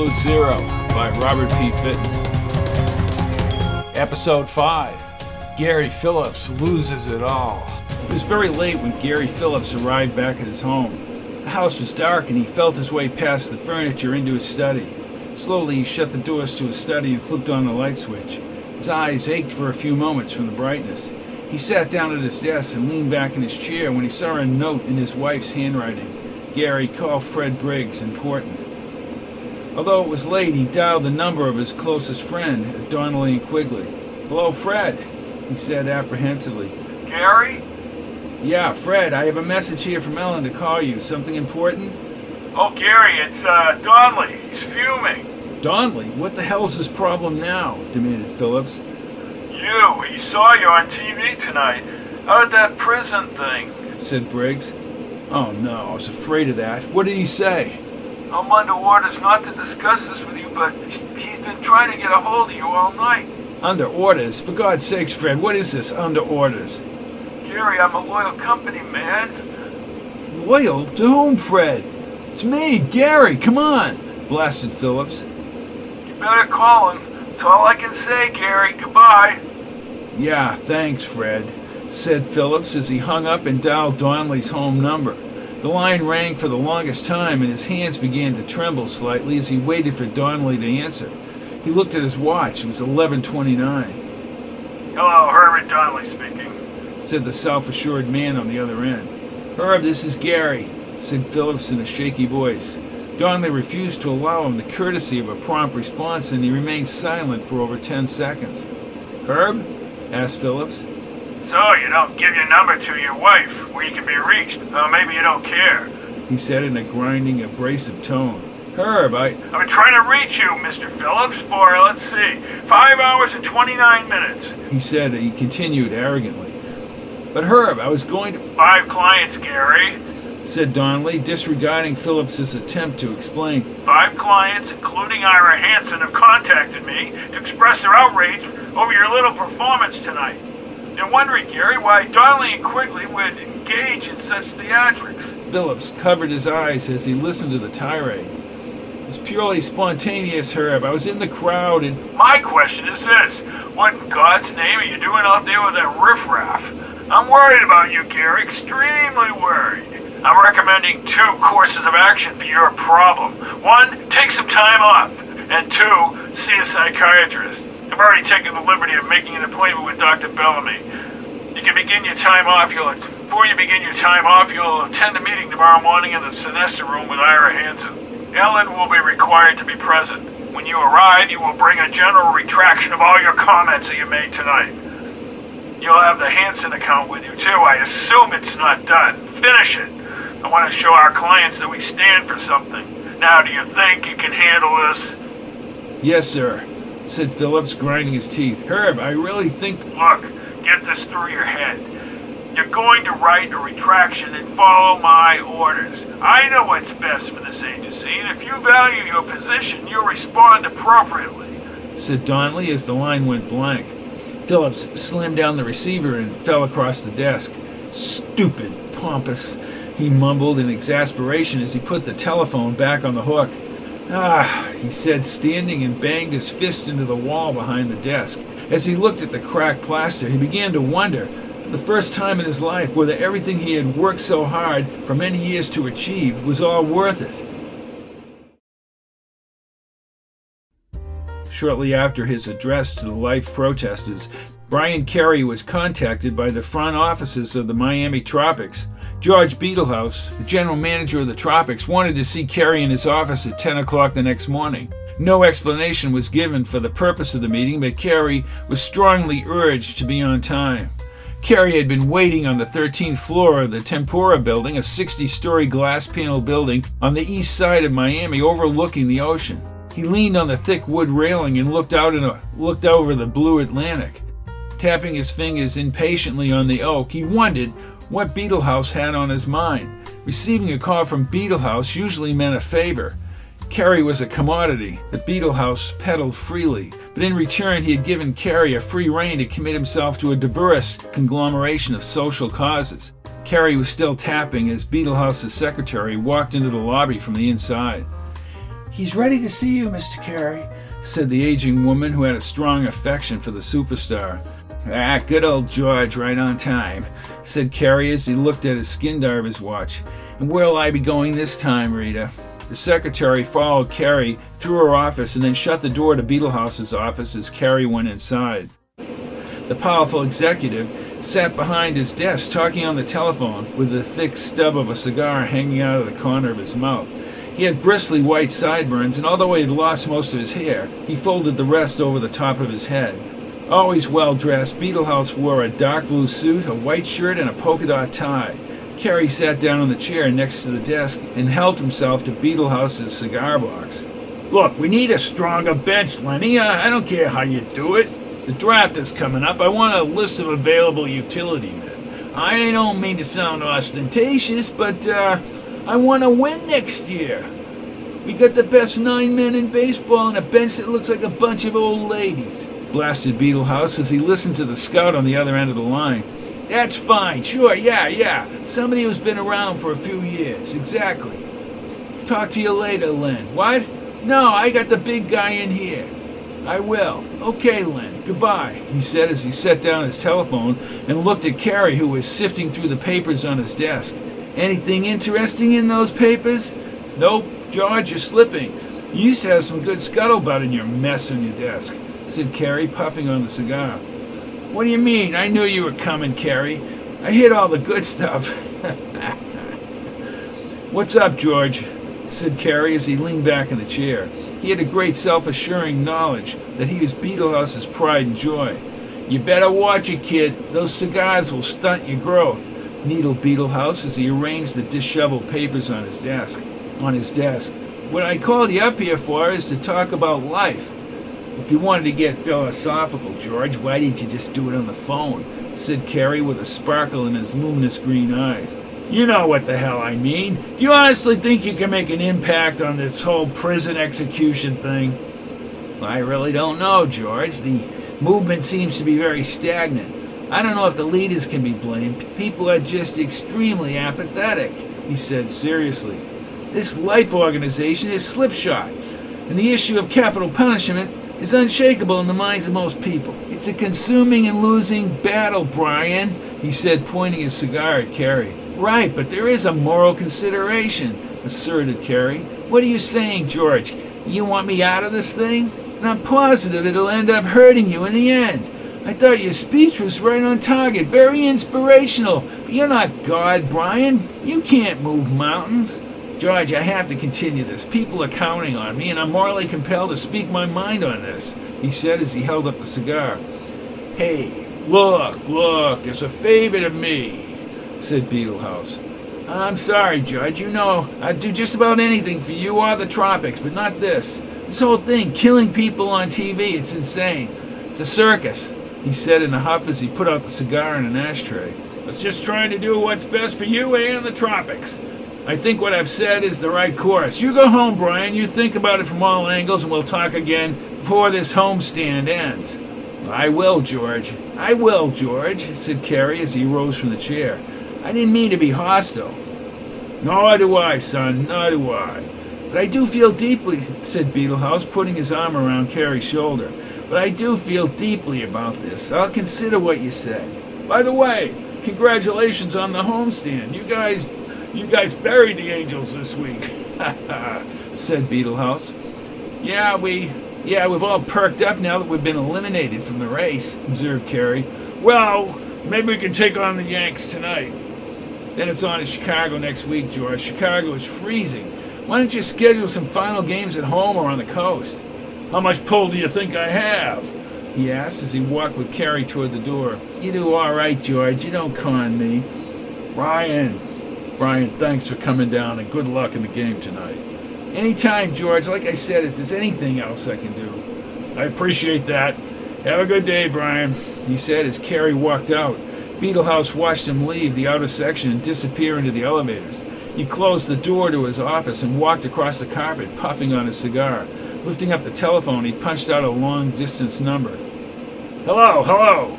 Absolute Zero by Robert P. Fitton. Episode 5 Gary Phillips loses it all. It was very late when Gary Phillips arrived back at his home. The house was dark and he felt his way past the furniture into his study. Slowly, he shut the doors to his study and flipped on the light switch. His eyes ached for a few moments from the brightness. He sat down at his desk and leaned back in his chair when he saw a note in his wife's handwriting. Gary, call Fred Briggs, important. Although it was late, he dialed the number of his closest friend, Donnelly and Quigley. Hello, Fred, he said apprehensively. Gary? Yeah, Fred, I have a message here from Ellen to call you. Something important? Oh, Gary, it's uh, Donnelly. He's fuming. Donnelly? What the hell's his problem now? demanded Phillips. You. He saw you on TV tonight. Out at that prison thing, said Briggs. Oh no, I was afraid of that. What did he say? I'm under orders not to discuss this with you, but he's been trying to get a hold of you all night. Under orders? For God's sakes, Fred, what is this, under orders? Gary, I'm a loyal company man. Loyal? To whom, Fred? It's me, Gary, come on, blasted Phillips. You better call him. That's all I can say, Gary. Goodbye. Yeah, thanks, Fred said Phillips as he hung up and dialed Donnelly's home number. The line rang for the longest time, and his hands began to tremble slightly as he waited for Donnelly to answer. He looked at his watch. It was 11:29. Hello, Herbert Donnelly speaking, said the self-assured man on the other end. Herb, this is Gary, said Phillips in a shaky voice. Donnelly refused to allow him the courtesy of a prompt response, and he remained silent for over ten seconds. Herb? asked Phillips. So you don't give your number to your wife where you can be reached. Or maybe you don't care. He said in a grinding, abrasive tone. Herb, I. I've been trying to reach you, Mr. Phillips, for, let's see, five hours and 29 minutes. He said, he continued arrogantly. But Herb, I was going to. Five clients, Gary, said Donnelly, disregarding Phillips's attempt to explain. Five clients, including Ira Hansen, have contacted me to express their outrage over your little performance tonight. You're wondering, Gary, why Donnelly and Quigley would engage in such theatrics. Phillips covered his eyes as he listened to the tirade. It was purely spontaneous, Herb. I was in the crowd and. My question is this What in God's name are you doing out there with that riffraff? I'm worried about you, Gary, extremely worried. I'm recommending two courses of action for your problem. One, take some time off, and two, see a psychiatrist. I've already taken the liberty of making an appointment with Dr. Bellamy. You can begin your time off. You'll before you begin your time off, you'll attend a meeting tomorrow morning in the Sinesta room with Ira Hansen. Ellen will be required to be present. When you arrive, you will bring a general retraction of all your comments that you made tonight. You'll have the Hansen account with you too. I assume it's not done. Finish it. I want to show our clients that we stand for something. Now, do you think you can handle this? Yes, sir said Phillips, grinding his teeth. Herb, I really think. Look, get this through your head. You're going to write a retraction and follow my orders. I know what's best for this agency, and if you value your position, you'll respond appropriately, said Donnelly as the line went blank. Phillips slammed down the receiver and fell across the desk. Stupid, pompous, he mumbled in exasperation as he put the telephone back on the hook. Ah, he said, standing and banged his fist into the wall behind the desk. As he looked at the cracked plaster, he began to wonder, for the first time in his life, whether everything he had worked so hard for many years to achieve was all worth it. Shortly after his address to the life protesters, Brian Carey was contacted by the front offices of the Miami Tropics George Beetlehouse, the general manager of the Tropics, wanted to see Carey in his office at 10 o'clock the next morning. No explanation was given for the purpose of the meeting, but Carey was strongly urged to be on time. Carey had been waiting on the 13th floor of the Tempura building, a 60 story glass panel building on the east side of Miami overlooking the ocean. He leaned on the thick wood railing and looked out a, looked over the blue Atlantic. Tapping his fingers impatiently on the oak, he wondered what Beetlehouse had on his mind. Receiving a call from Beetlehouse usually meant a favor. Carey was a commodity that Beetlehouse peddled freely, but in return he had given Carey a free rein to commit himself to a diverse conglomeration of social causes. Carey was still tapping as Beetlehouse's secretary walked into the lobby from the inside. He's ready to see you, Mr. Carey, said the aging woman who had a strong affection for the superstar. Ah, good old George, right on time, said Carey as he looked at his Skindarber's watch. And where'll I be going this time, Rita? The secretary followed Carey through her office and then shut the door to Beetlehouse's office as Carey went inside. The powerful executive sat behind his desk talking on the telephone with the thick stub of a cigar hanging out of the corner of his mouth. He had bristly white sideburns, and although he had lost most of his hair, he folded the rest over the top of his head. Always well dressed, Beetlehouse wore a dark blue suit, a white shirt, and a polka dot tie. Carey sat down on the chair next to the desk and helped himself to Beetlehouse's cigar box. Look, we need a stronger bench, Lenny. I don't care how you do it. The draft is coming up. I want a list of available utility men. I don't mean to sound ostentatious, but uh, I want to win next year. We got the best nine men in baseball and a bench that looks like a bunch of old ladies. Blasted Beetlehouse as he listened to the scout on the other end of the line. That's fine, sure, yeah, yeah. Somebody who's been around for a few years, exactly. Talk to you later, Len. What? No, I got the big guy in here. I will. Okay, Len. Goodbye, he said as he set down his telephone and looked at Carey, who was sifting through the papers on his desk. Anything interesting in those papers? Nope. George, you're slipping. You used to have some good scuttlebutt in your mess on your desk, said Carey, puffing on the cigar. What do you mean? I knew you were coming, Carey. I hid all the good stuff. What's up, George? said Carey as he leaned back in the chair. He had a great self assuring knowledge that he was Beetlehouse's pride and joy. You better watch it, kid. Those cigars will stunt your growth needled Beetlehouse as he arranged the disheveled papers on his desk. On his desk. What I called you up here for is to talk about life. If you wanted to get philosophical, George, why didn't you just do it on the phone? said Carey with a sparkle in his luminous green eyes. You know what the hell I mean. Do you honestly think you can make an impact on this whole prison execution thing? I really don't know, George. The movement seems to be very stagnant. I don't know if the leaders can be blamed. People are just extremely apathetic, he said seriously. This life organization is slipshod, and the issue of capital punishment is unshakable in the minds of most people. It's a consuming and losing battle, Brian, he said, pointing his cigar at Carey. Right, but there is a moral consideration, asserted Carey. What are you saying, George? You want me out of this thing? And I'm positive it'll end up hurting you in the end. I thought your speech was right on target, very inspirational. But you're not God, Brian. You can't move mountains. George, I have to continue this. People are counting on me, and I'm morally compelled to speak my mind on this, he said as he held up the cigar. Hey, look, look, it's a favor to me, said Beetlehouse. I'm sorry, George. You know, I'd do just about anything for you or the tropics, but not this. This whole thing, killing people on TV, it's insane. It's a circus he said in a huff as he put out the cigar in an ashtray. I was just trying to do what's best for you and the tropics. I think what I've said is the right course. You go home, Brian. You think about it from all angles, and we'll talk again before this homestand ends. I will, George. I will, George, said Carey as he rose from the chair. I didn't mean to be hostile. Nor do I, son, nor do I. But I do feel deeply, said Beetlehouse, putting his arm around Carey's shoulder. But I do feel deeply about this. I'll consider what you say. By the way, congratulations on the homestand. You guys, you guys buried the Angels this week. said Beetlehouse. Yeah, we, yeah, we've all perked up now that we've been eliminated from the race. Observed Carey. Well, maybe we can take on the Yanks tonight. Then it's on to Chicago next week, George. Chicago is freezing. Why don't you schedule some final games at home or on the coast? How much pull do you think I have? He asked as he walked with Carey toward the door. You do all right, George. You don't con me. Brian. Brian, thanks for coming down and good luck in the game tonight. Anytime, George. Like I said, if there's anything else I can do. I appreciate that. Have a good day, Brian, he said as Carey walked out. Beetlehouse watched him leave the outer section and disappear into the elevators. He closed the door to his office and walked across the carpet, puffing on his cigar. Lifting up the telephone, he punched out a long distance number. Hello, hello,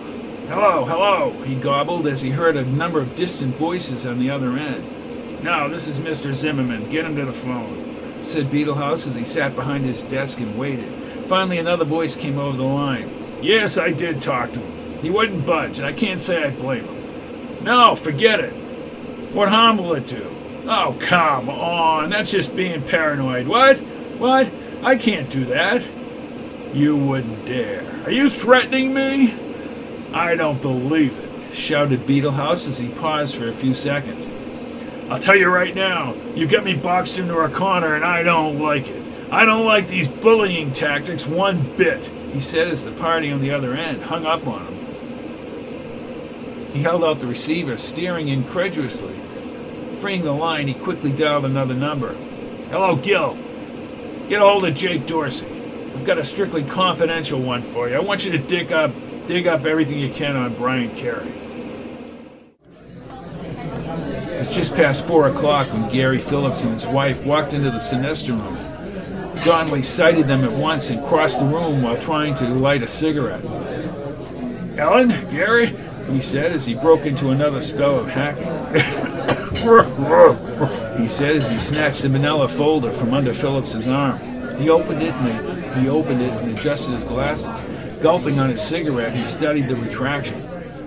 hello, hello, he gobbled as he heard a number of distant voices on the other end. No, this is Mr. Zimmerman. Get him to the phone. said Beetlehouse as he sat behind his desk and waited. Finally, another voice came over the line. Yes, I did talk to him. He wouldn't budge, and I can't say I blame him. No, forget it. What harm will it do? Oh, come on. That's just being paranoid. What? What? I can't do that. You wouldn't dare. Are you threatening me? I don't believe it, shouted Beetlehouse as he paused for a few seconds. I'll tell you right now, you get me boxed into a corner and I don't like it. I don't like these bullying tactics one bit, he said as the party on the other end hung up on him. He held out the receiver, staring incredulously. Freeing the line, he quickly dialed another number. Hello, Gil. Get a hold of Jake Dorsey. I've got a strictly confidential one for you. I want you to dig up dig up everything you can on Brian Carey. It's just past four o'clock when Gary Phillips and his wife walked into the Sinister room. Donnelly sighted them at once and crossed the room while trying to light a cigarette. Ellen, Gary, he said as he broke into another spell of hacking. he said as he snatched the manila folder from under Phillips's arm. He opened it and he opened it and adjusted his glasses. Gulping on his cigarette, he studied the retraction.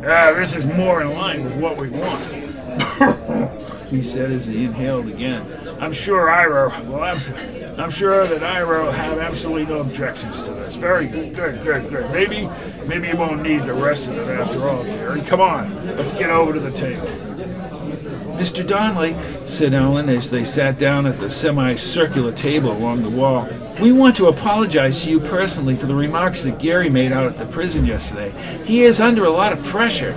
Ah, this is more in line with what we want. he said as he inhaled again. I'm sure Ira will have, I'm sure that Ira will have absolutely no objections to this. Very good, good, good, good. Maybe, maybe you won't need the rest of it after all, Gary. Come on, let's get over to the table. Mr. Donnelly, said Ellen as they sat down at the semicircular table along the wall, we want to apologize to you personally for the remarks that Gary made out at the prison yesterday. He is under a lot of pressure.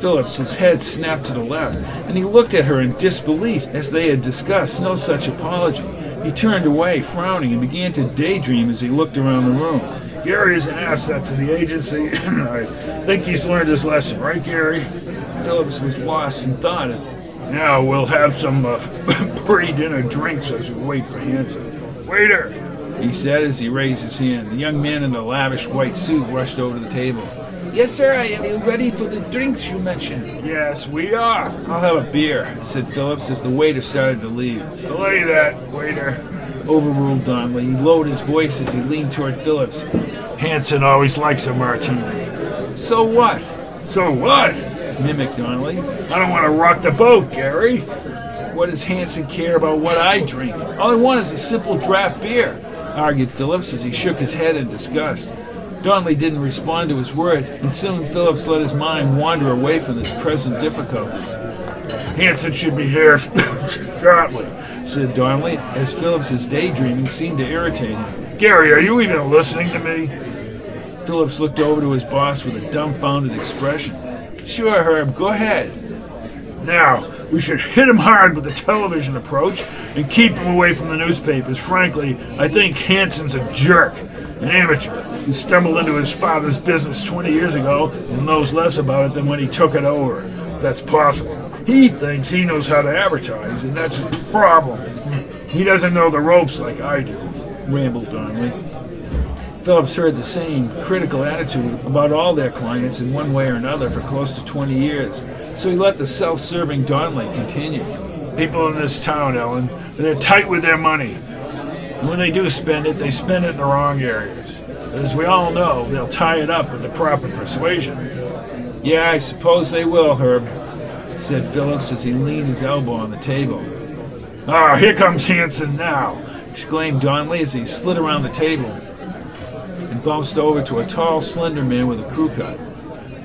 Phillips, his head snapped to the left, and he looked at her in disbelief as they had discussed no such apology. He turned away, frowning, and began to daydream as he looked around the room. Gary is an asset to the agency. I think he's learned his lesson, right, Gary? Phillips was lost in thought as now we'll have some uh, pre-dinner drinks as we wait for Hanson. Waiter, he said as he raised his hand. The young man in the lavish white suit rushed over to the table. Yes, sir, I am ready for the drinks you mentioned. Yes, we are. I'll have a beer, said Phillips as the waiter started to leave. Delay that, waiter. Overruled Donnelly. He lowered his voice as he leaned toward Phillips. Hanson always likes a martini. So what? So what? Mimicked Donnelly. I don't want to rock the boat, Gary. What does Hanson care about what I drink? All I want is a simple draft beer, argued Phillips as he shook his head in disgust. Donnelly didn't respond to his words, and soon Phillips let his mind wander away from his present difficulties. Hanson should be here shortly, said Donnelly, as Phillips's daydreaming seemed to irritate him. Gary, are you even listening to me? Phillips looked over to his boss with a dumbfounded expression. Sure, Herb, go ahead. Now, we should hit him hard with the television approach and keep him away from the newspapers. Frankly, I think Hanson's a jerk, an amateur who stumbled into his father's business 20 years ago and knows less about it than when he took it over. That's possible. He thinks he knows how to advertise, and that's a problem. He doesn't know the ropes like I do, rambled Donnelly. Phillips heard the same critical attitude about all their clients in one way or another for close to 20 years, so he let the self serving Donnelly continue. People in this town, Ellen, they're tight with their money. when they do spend it, they spend it in the wrong areas. As we all know, they'll tie it up with the proper persuasion. Yeah, I suppose they will, Herb, said Phillips as he leaned his elbow on the table. Ah, here comes Hanson now, exclaimed Donnelly as he slid around the table and bounced over to a tall, slender man with a crew cut.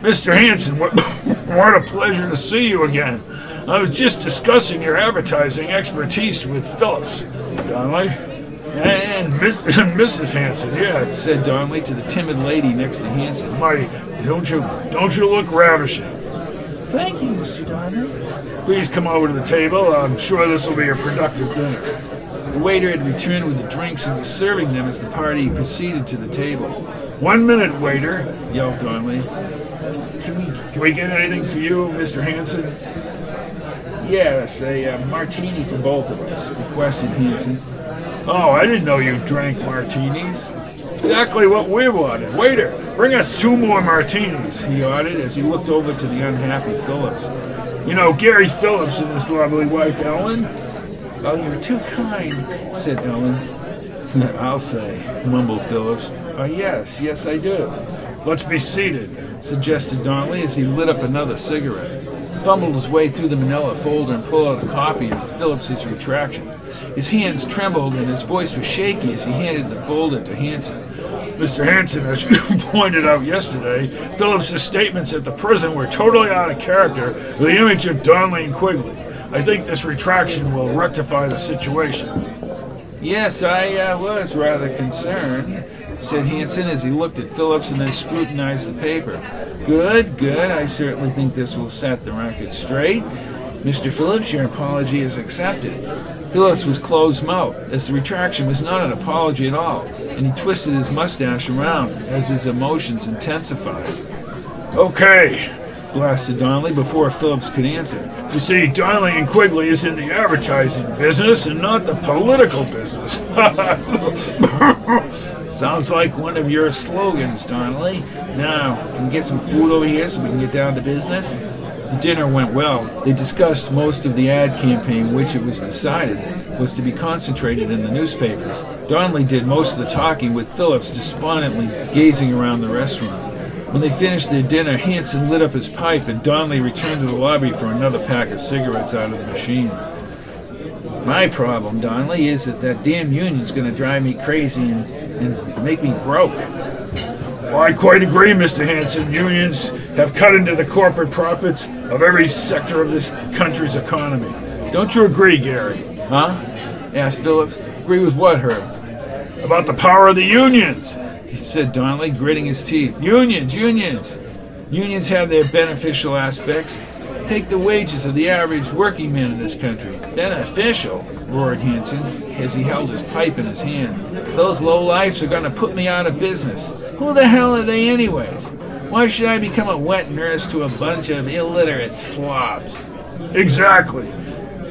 Mr. Hanson, what, what a pleasure to see you again. I was just discussing your advertising expertise with Phillips, Donnelly. And Miss, Mrs. Hanson, yeah, said Donnelly to the timid lady next to Hanson. My, don't you, don't you look ravishing? Thank you, Mr. Donnelly. Please come over to the table. I'm sure this will be a productive dinner. The waiter had returned with the drinks and was serving them as the party proceeded to the table. One minute, waiter, yelled Donnelly. Can we, can we get anything for you, Mr. Hanson? Yes, a uh, martini for both of us, requested Hanson. Oh, I didn't know you drank martinis. Exactly what we wanted. Waiter, bring us two more martinis, he ordered as he looked over to the unhappy Phillips. You know Gary Phillips and his lovely wife Ellen? Oh, you're too kind, said Ellen. I'll say, mumbled Phillips. Oh, yes, yes, I do. Let's be seated, suggested Donnelly as he lit up another cigarette. Fumbled his way through the manila folder and pulled out a copy of Phillips's retraction. His hands trembled and his voice was shaky as he handed the folder to Hanson. Mr. Hanson, as you pointed out yesterday, Phillips's statements at the prison were totally out of character with the image of Donnelly and Quigley. I think this retraction will rectify the situation. Yes, I uh, was rather concerned, said Hanson as he looked at Phillips and then scrutinized the paper. Good, good. I certainly think this will set the record straight. Mr. Phillips, your apology is accepted. Phillips was closed mouthed, as the retraction was not an apology at all, and he twisted his mustache around as his emotions intensified. Okay, blasted Donnelly before Phillips could answer. You see, Donnelly and Quigley is in the advertising business and not the political business. Sounds like one of your slogans, Donnelly. Now, can we get some food over here so we can get down to business? The dinner went well. They discussed most of the ad campaign, which it was decided was to be concentrated in the newspapers. Donnelly did most of the talking, with Phillips despondently gazing around the restaurant. When they finished their dinner, Hanson lit up his pipe and Donnelly returned to the lobby for another pack of cigarettes out of the machine. My problem, Donnelly, is that that damn union's to drive me crazy and, and make me broke. Well, I quite agree, Mr. Hanson. Unions have cut into the corporate profits of every sector of this country's economy. Don't you agree, Gary? Huh? asked Phillips. Agree with what, Herb? About the power of the unions, said Donnelly, gritting his teeth. Unions, unions. Unions have their beneficial aspects. Take the wages of the average working man in this country. Beneficial, roared Hanson as he held his pipe in his hand. Those low lifes are going to put me out of business. Who the hell are they, anyways? Why should I become a wet nurse to a bunch of illiterate slobs? Exactly,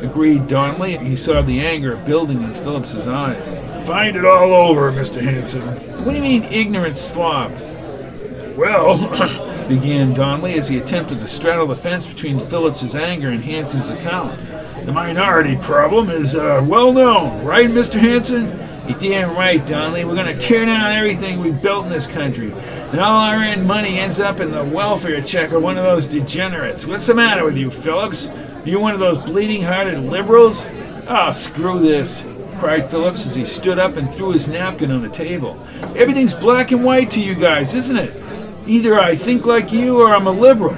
agreed Donnelly. And he saw the anger building in Phillips's eyes. Find it all over, Mr. Hanson. What do you mean, ignorant slobs? Well, began Donnelly as he attempted to straddle the fence between Phillips's anger and Hanson's account. The minority problem is uh, well known, right, Mr. Hanson? You're damn right, Donnelly. We're going to tear down everything we built in this country. And all our earned money ends up in the welfare check of one of those degenerates. What's the matter with you, Phillips? Are you one of those bleeding hearted liberals? Oh, screw this, cried Phillips as he stood up and threw his napkin on the table. Everything's black and white to you guys, isn't it? Either I think like you or I'm a liberal.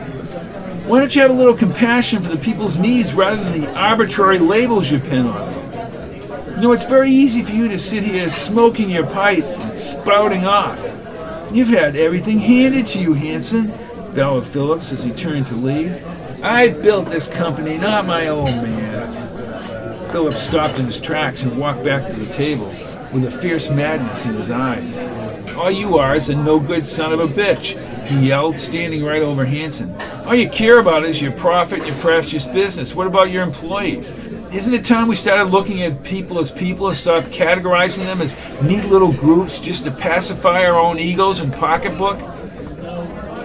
Why don't you have a little compassion for the people's needs rather than the arbitrary labels you pin on them? You know, it's very easy for you to sit here smoking your pipe and spouting off. You've had everything handed to you, Hanson, bellowed Phillips as he turned to leave. I built this company, not my old man. Phillips stopped in his tracks and walked back to the table with a fierce madness in his eyes. All you are is a no good son of a bitch, he yelled, standing right over Hanson. All you care about is your profit, your precious business. What about your employees? Isn't it time we started looking at people as people and stop categorizing them as neat little groups just to pacify our own egos and pocketbook?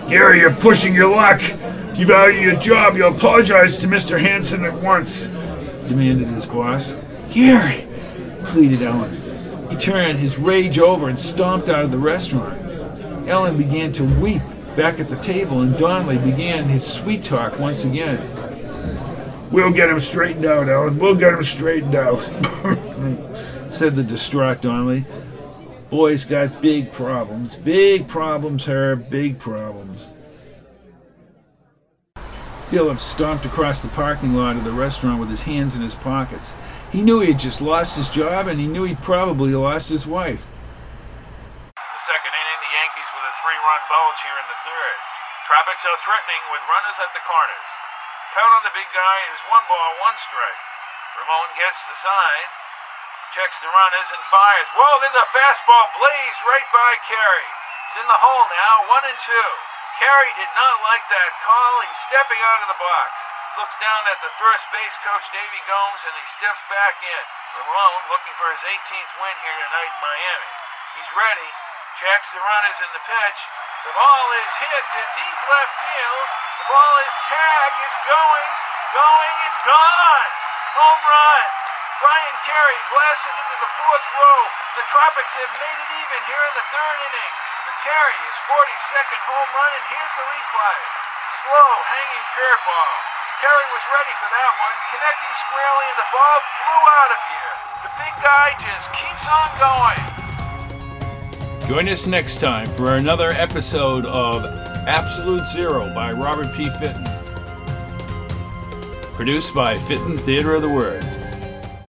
Gary, you're pushing your luck. If you value your job, you apologize to Mr. Hanson at once, demanded his boss. Gary, pleaded Ellen. He turned his rage over and stomped out of the restaurant. Ellen began to weep back at the table, and Donnelly began his sweet talk once again. We'll get him straightened out, Ellen. We'll get him straightened out, said the distraught Donnelly. Boy's got big problems. Big problems, Herb. Big problems. Phillips stomped across the parking lot of the restaurant with his hands in his pockets. He knew he had just lost his job, and he knew he'd probably lost his wife. The second inning, the Yankees with a three-run bulge here in the third. Tropics are threatening with runners at the corners. Count on the big guy is one ball, one strike. Ramon gets the sign, checks the runners, and fires. Whoa, there's a fastball blazed right by Carey. It's in the hole now, one and two. Carey did not like that call. He's stepping out of the box. Looks down at the first base coach, Davy Gomes, and he steps back in. Ramon looking for his 18th win here tonight in Miami. He's ready, checks the runners in the pitch. The ball is hit to deep left field. The ball is tagged. It's going, going, it's gone. Home run. Brian Carey blasted into the fourth row. The Tropics have made it even here in the third inning. The Carey is 42nd home run, and here's the replay. Slow, hanging curveball. Carey was ready for that one, connecting squarely, and the ball flew out of here. The big guy just keeps on going. Join us next time for another episode of Absolute Zero by Robert P. Fitton. Produced by Fitton Theater of the Words.